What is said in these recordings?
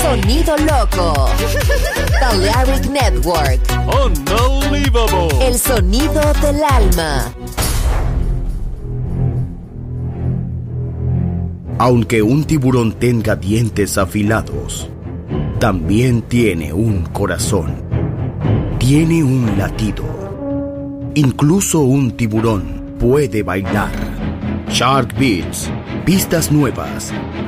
Sonido loco. Balearic Network. Unbelievable. El sonido del alma. Aunque un tiburón tenga dientes afilados, también tiene un corazón. Tiene un latido. Incluso un tiburón puede bailar. Shark Beats, pistas nuevas,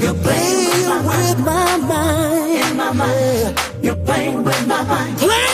You're Playing with my mind. You're playing with my mind. Play!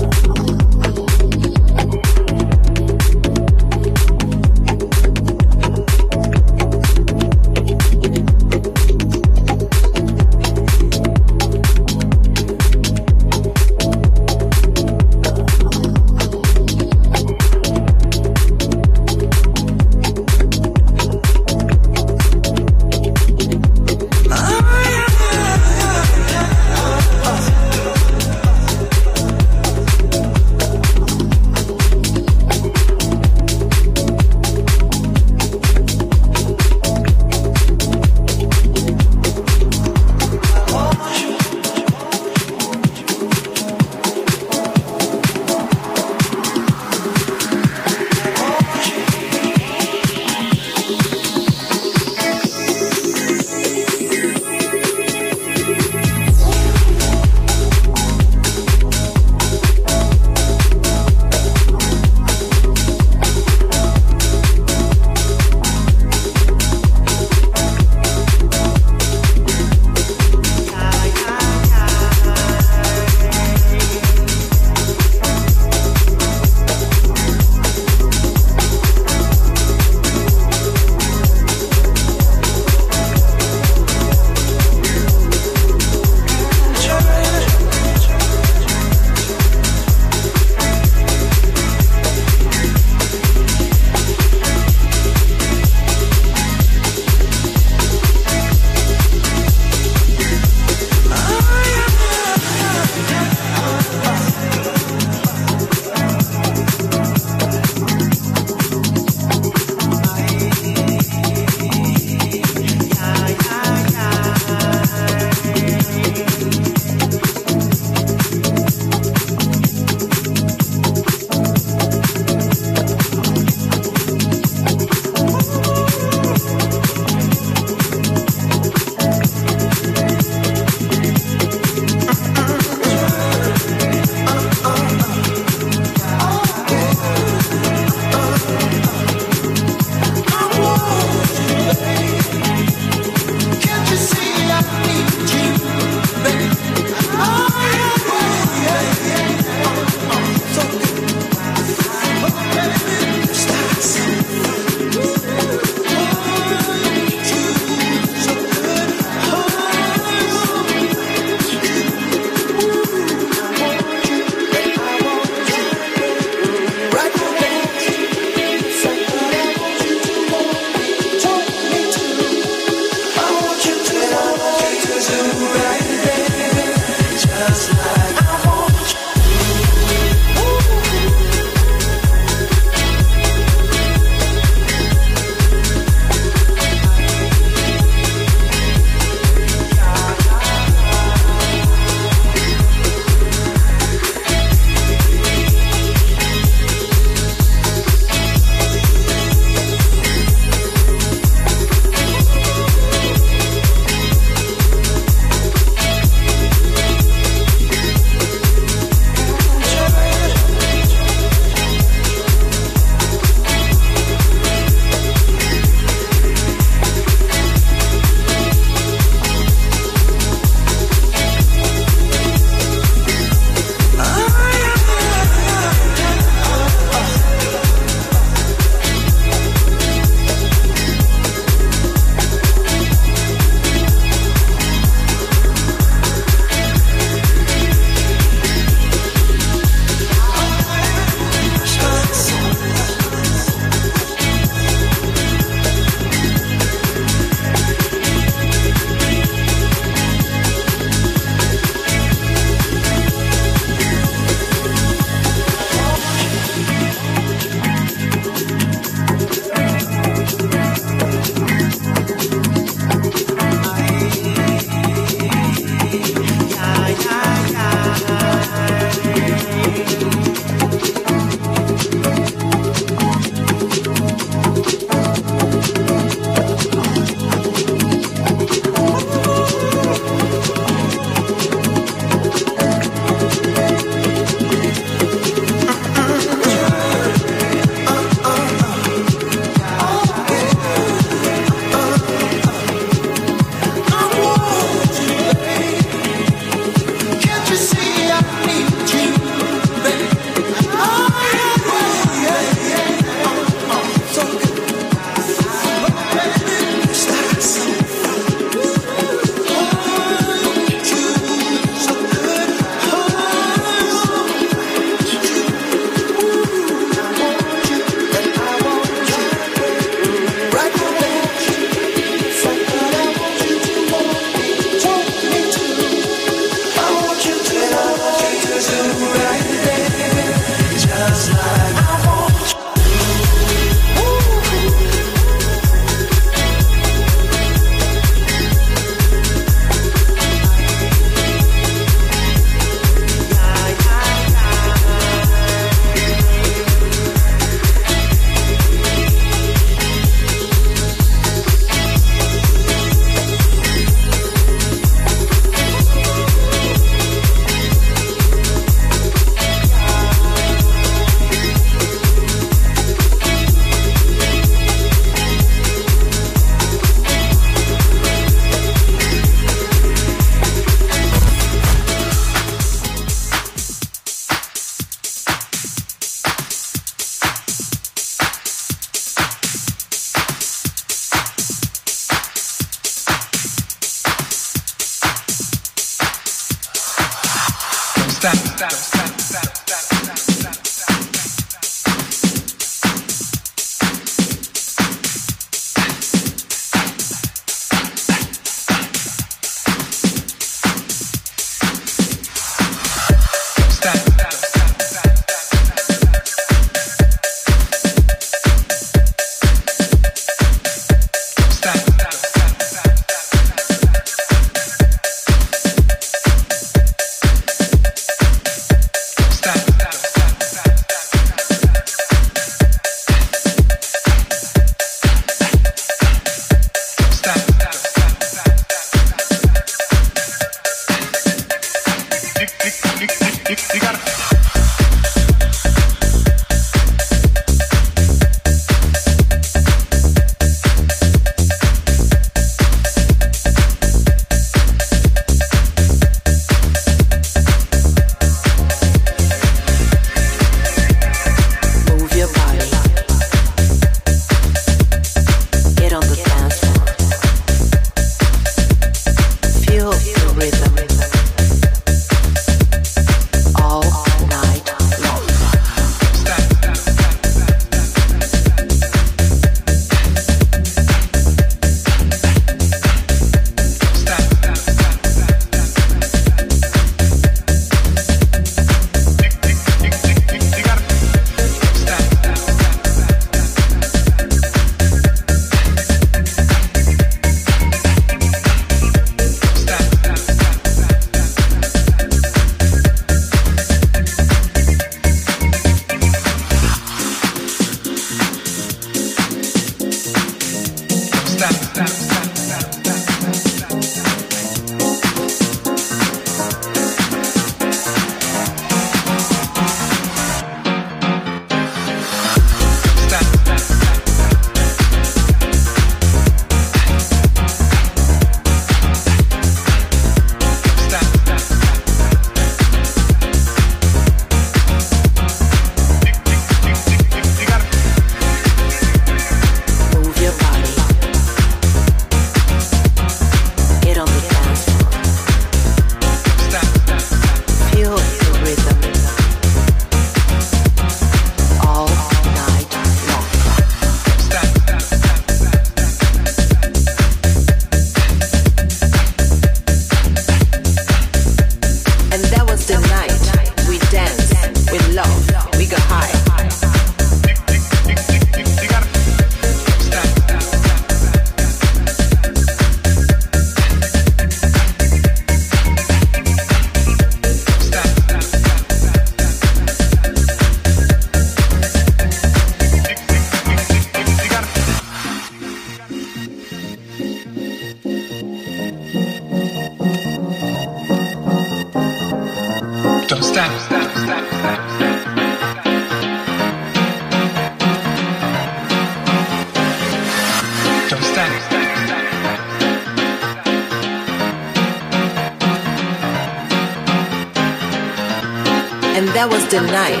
That was the night.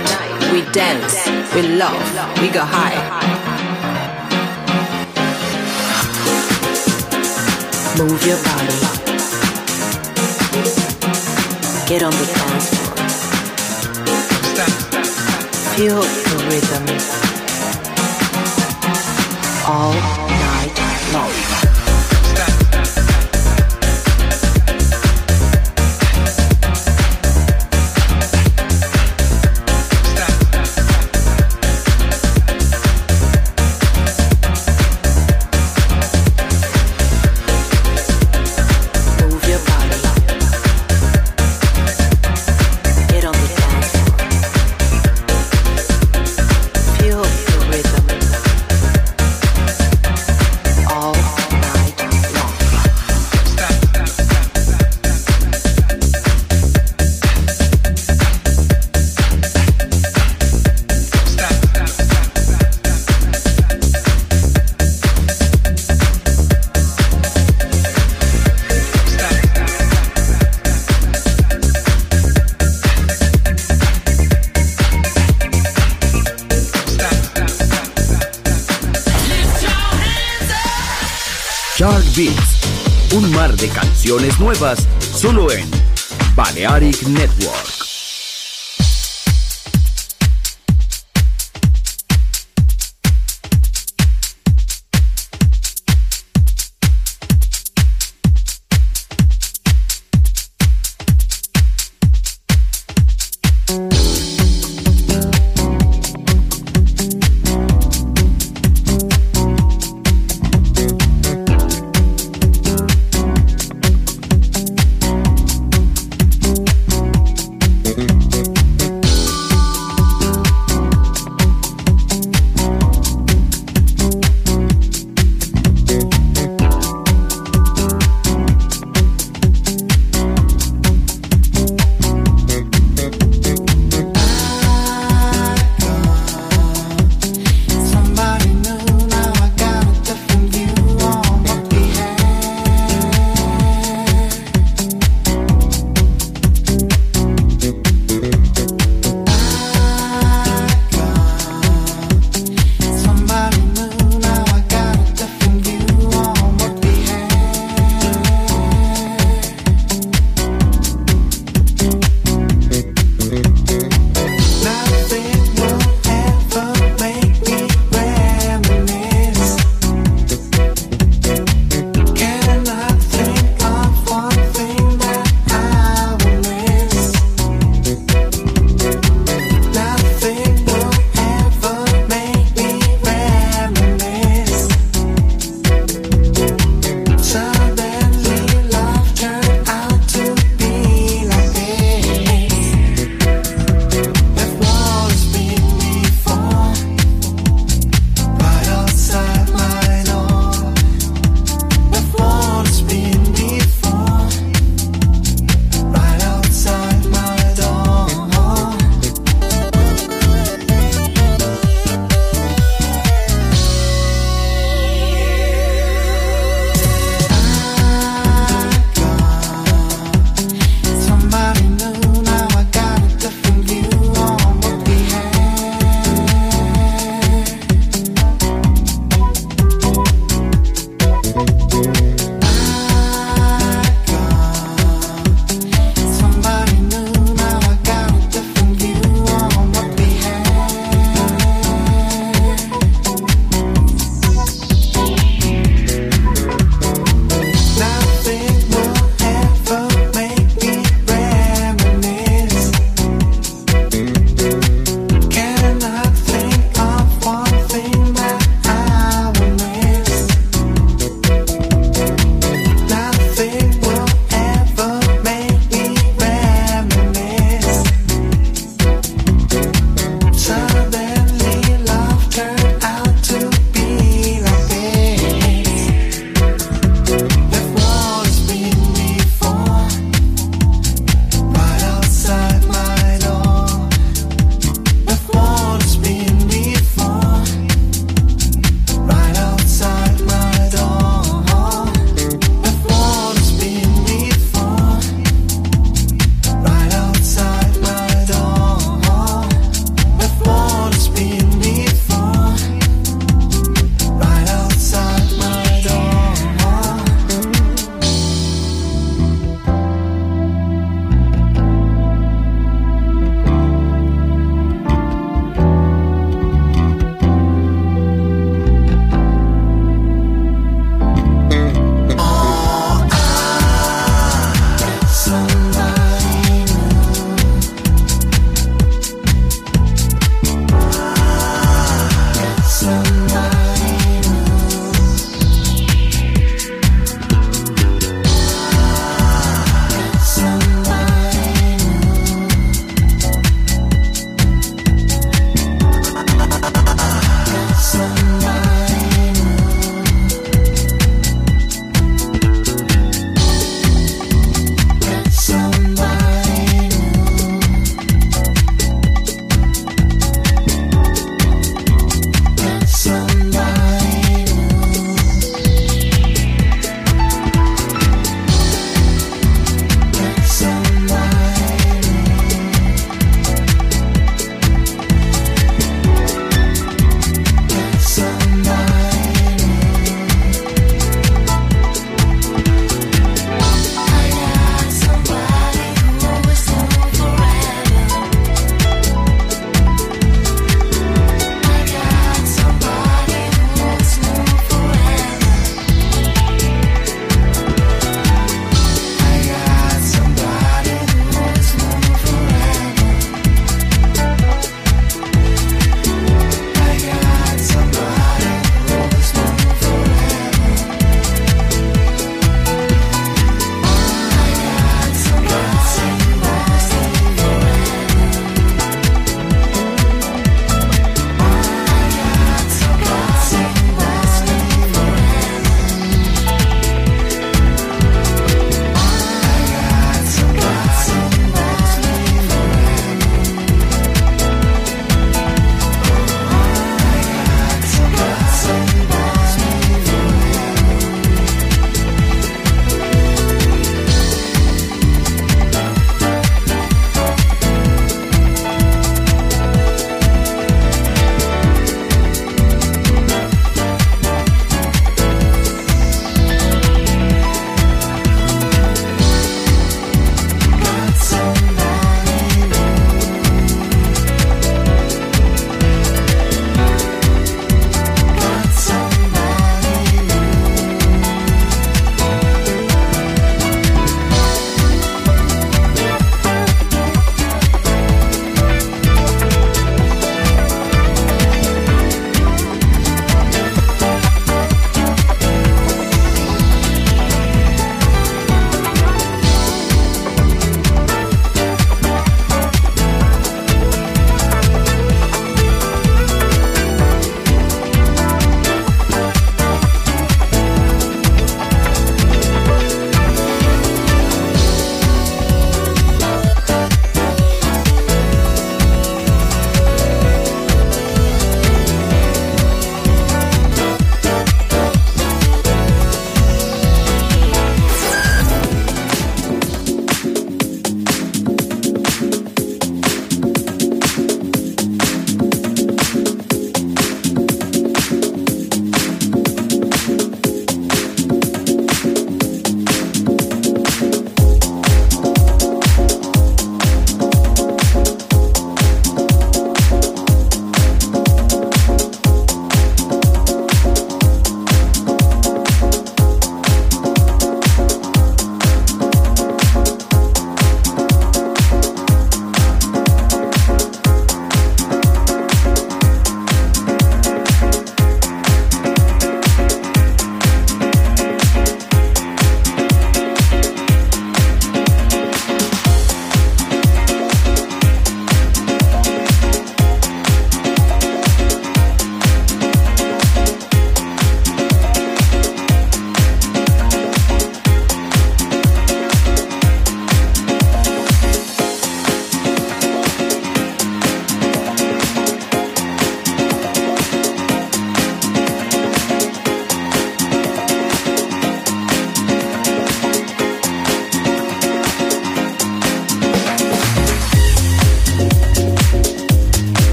We dance, we love, we got high. Move your body. Get on the dance floor. Feel the rhythm. All Chaotic Network.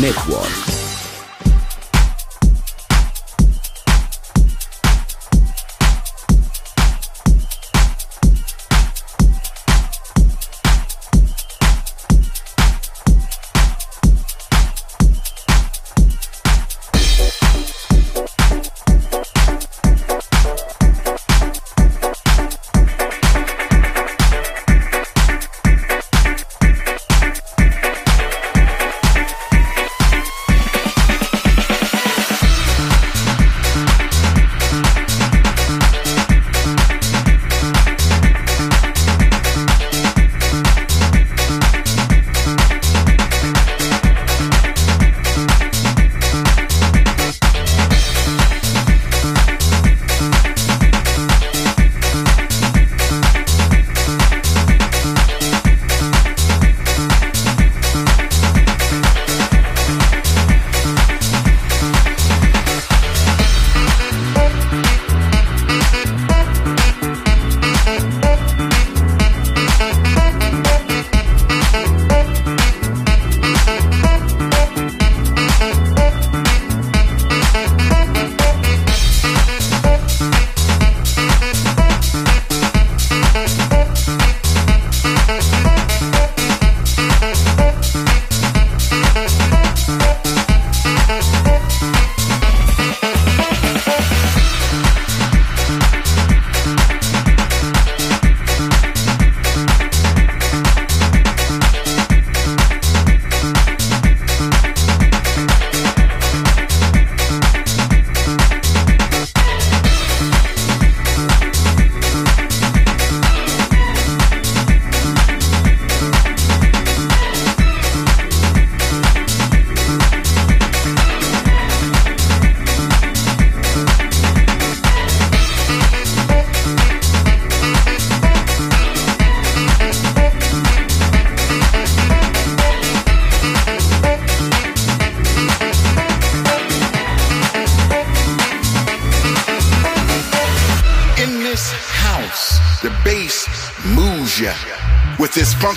Network.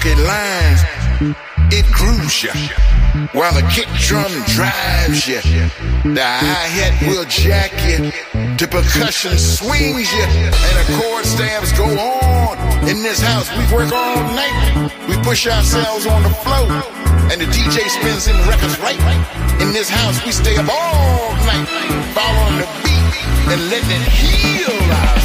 Balearic the percussion swings you, and the chord stabs go on. In this house, we work all night. We push ourselves on the floor, and the DJ spins them records right. In this house, we stay up all night, following the beat and letting it heal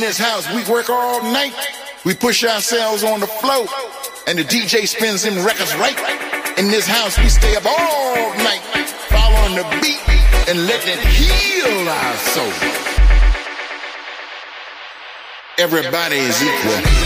our house. We work all night, we push ourselves on the floor, and the DJ spins them records right. In this house, we stay up all night, following the beat and letting it heal our soul. Everybody is equal.